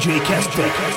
DJ Casper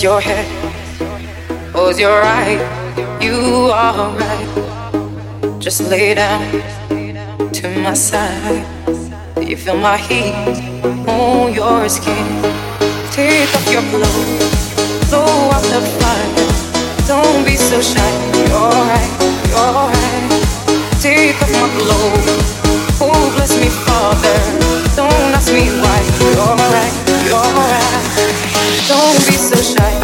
rest your head, close your eyes. You are right. Just lay down to my side. You feel my heat on your skin? Take off your clothes, blow out the fire. Don't be so shy. You're right, you're right. Take off my clothes. Oh, bless me, Don't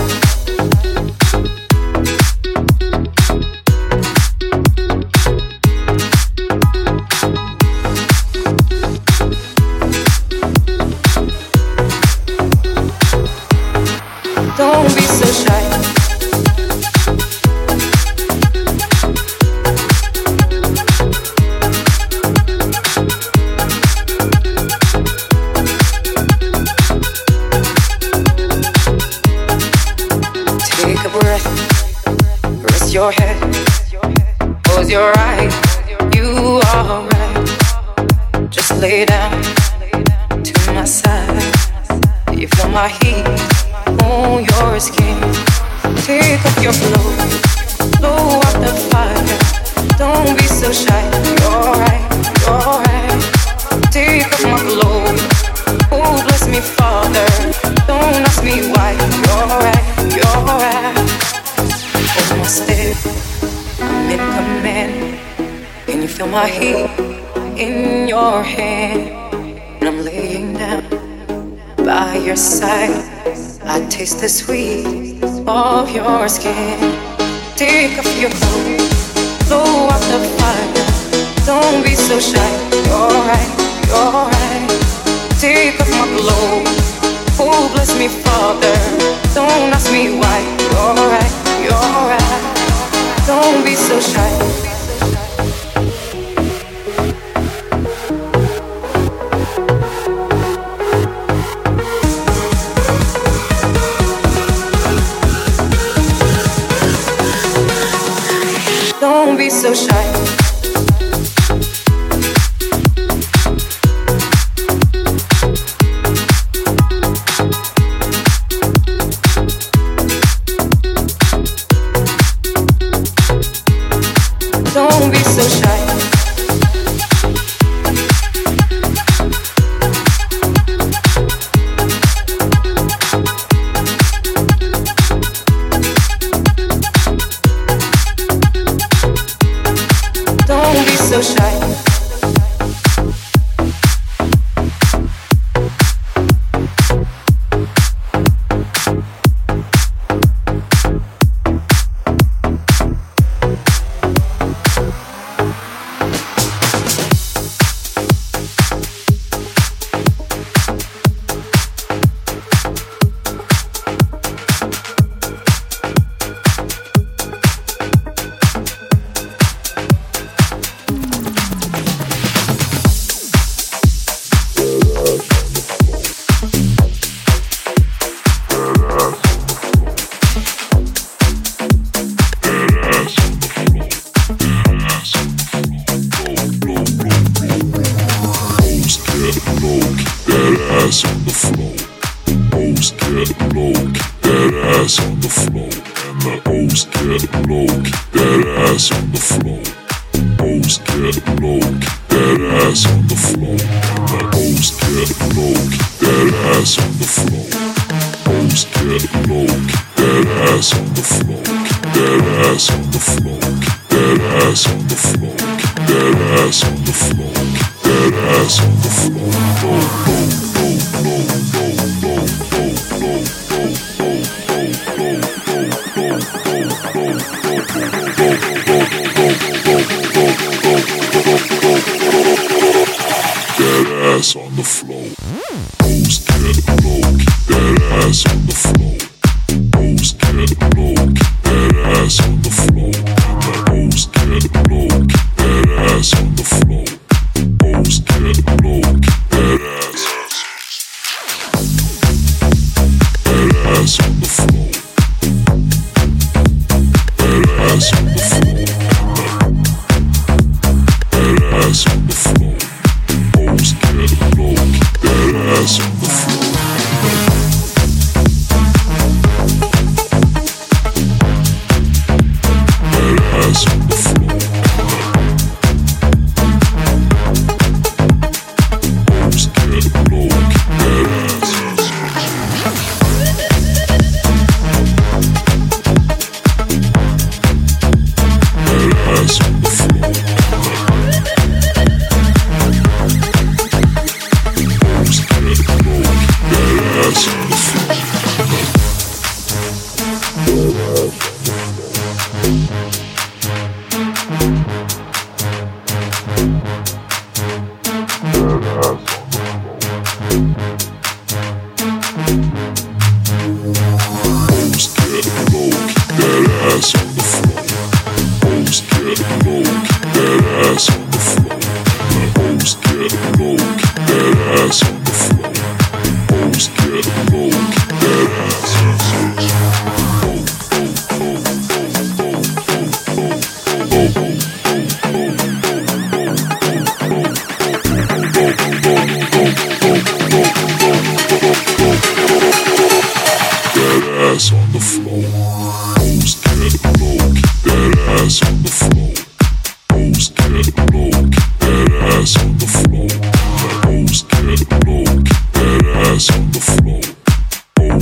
your skin. Take off your social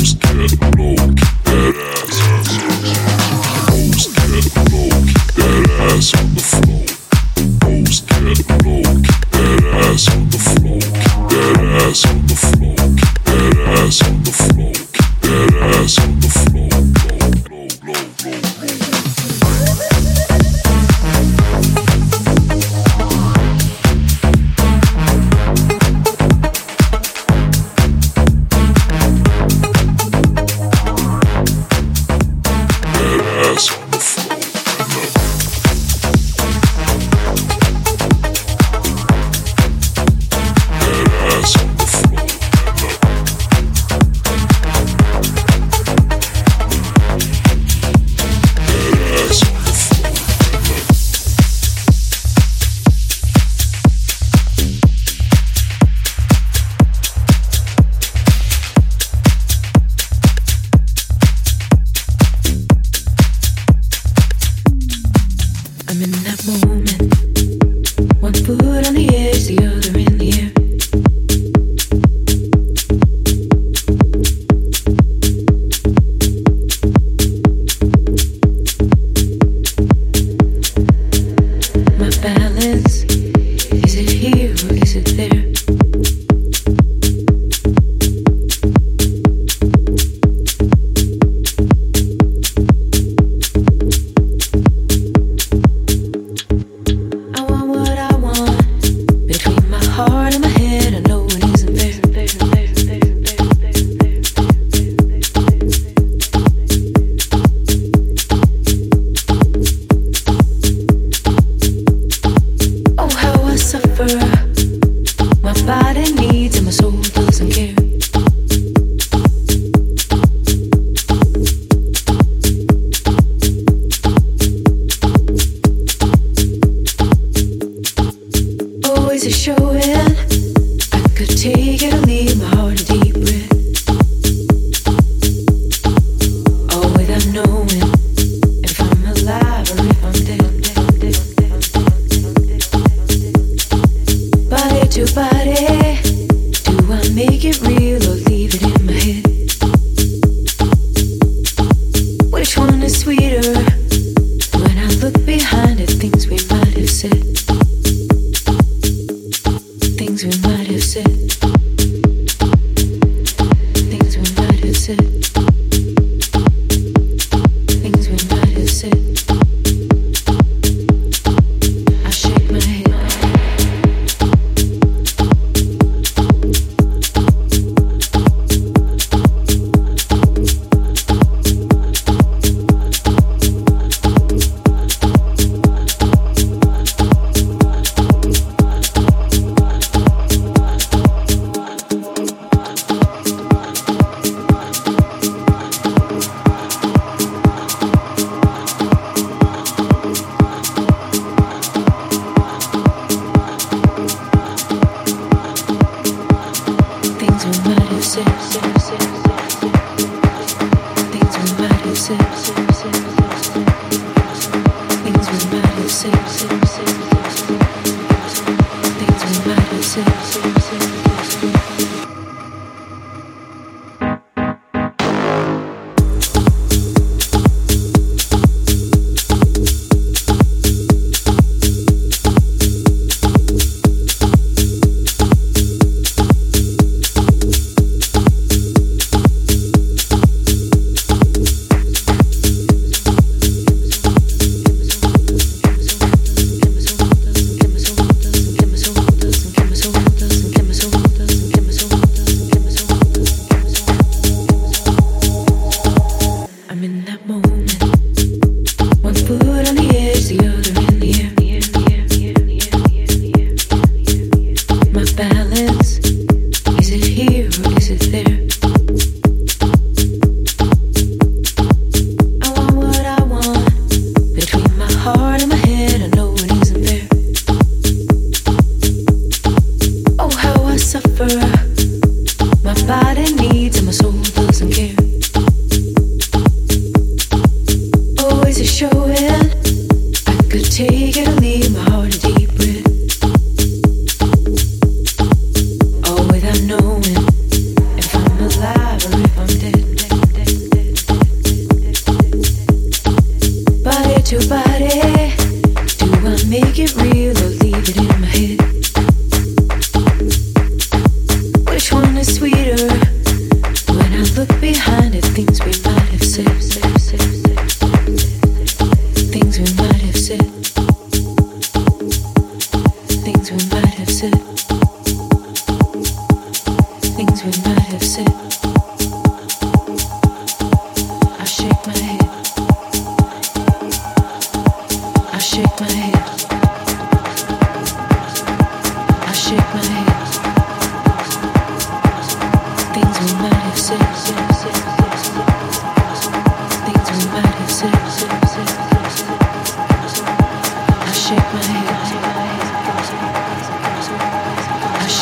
just get low.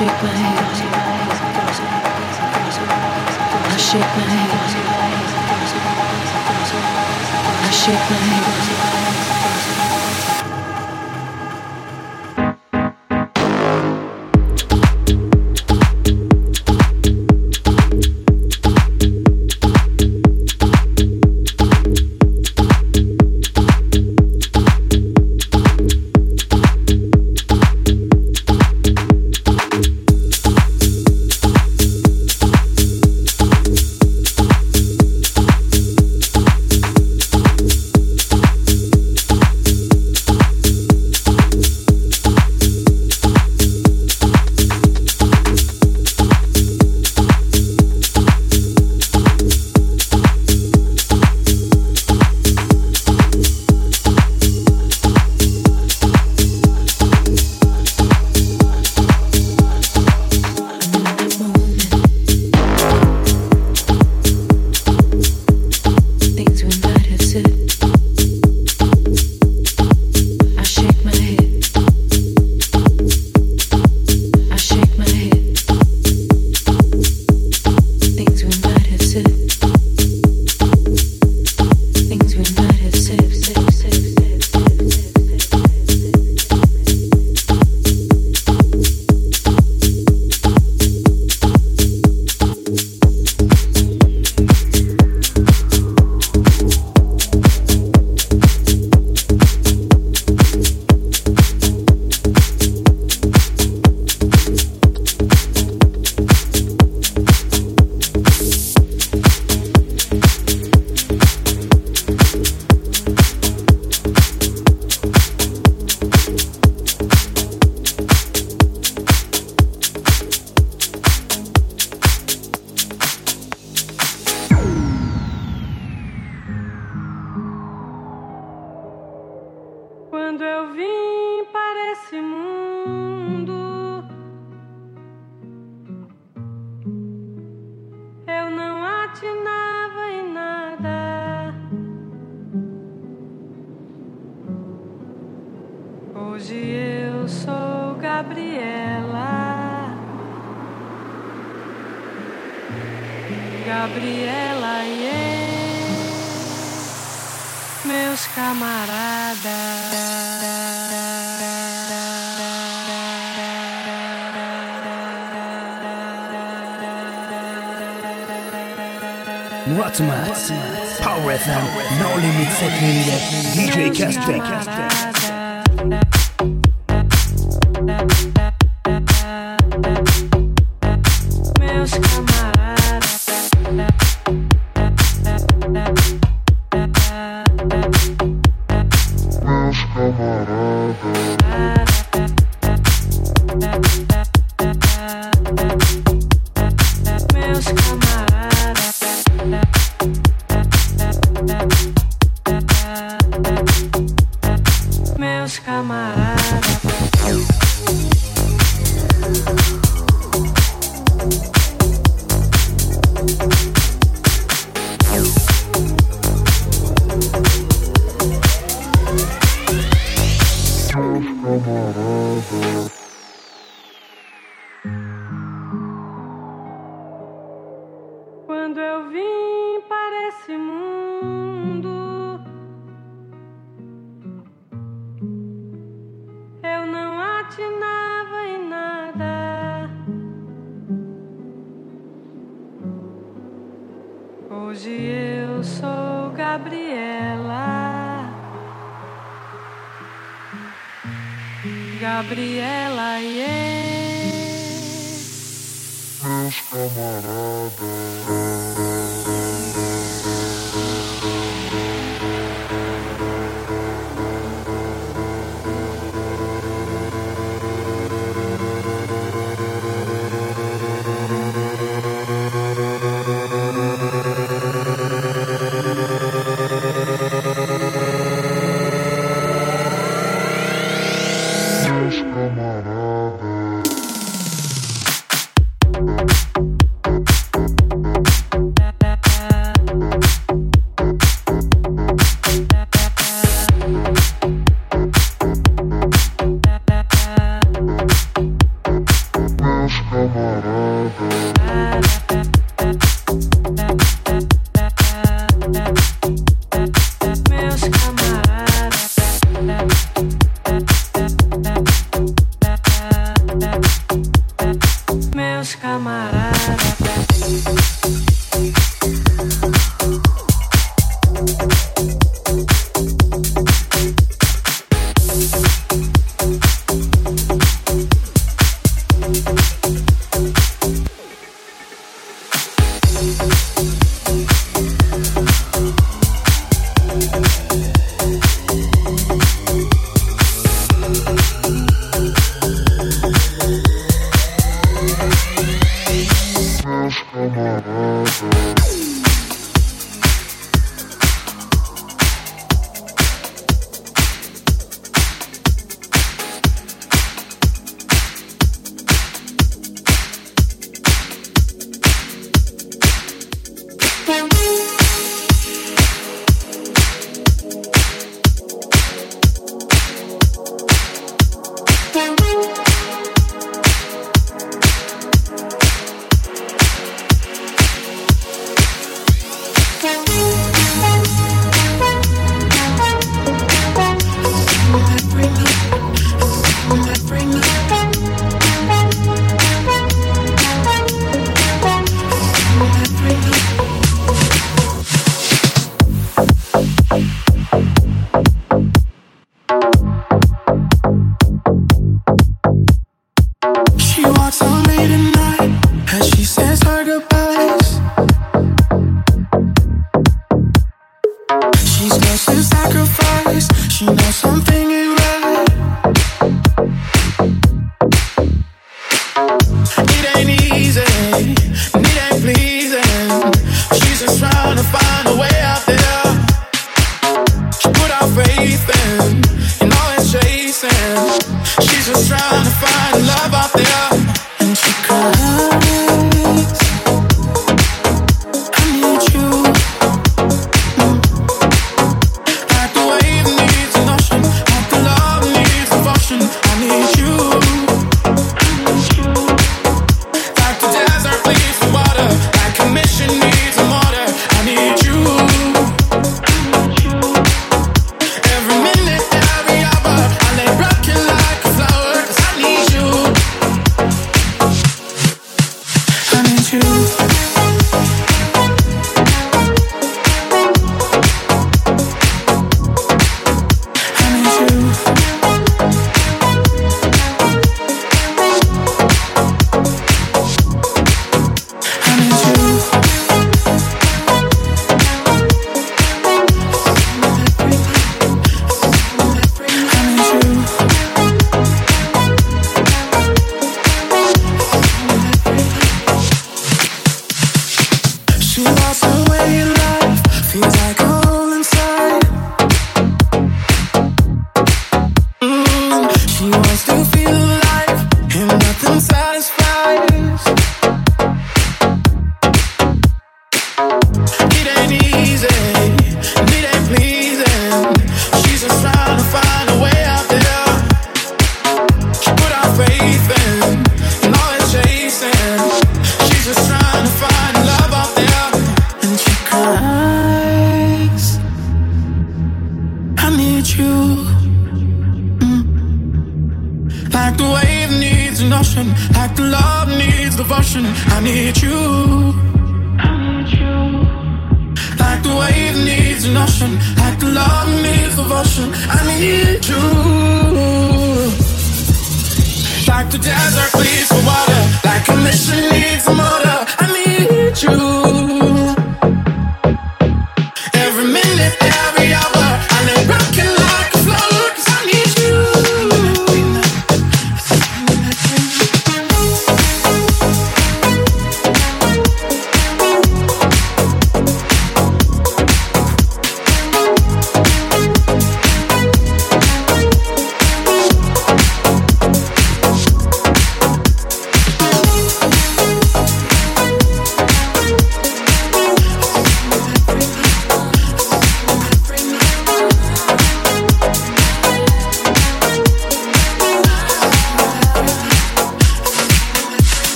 shake my head. I shake my head. I shake my head. thank you patinava em nada. Hoje eu sou Gabriela. Gabriela e yeah. meus camaradas.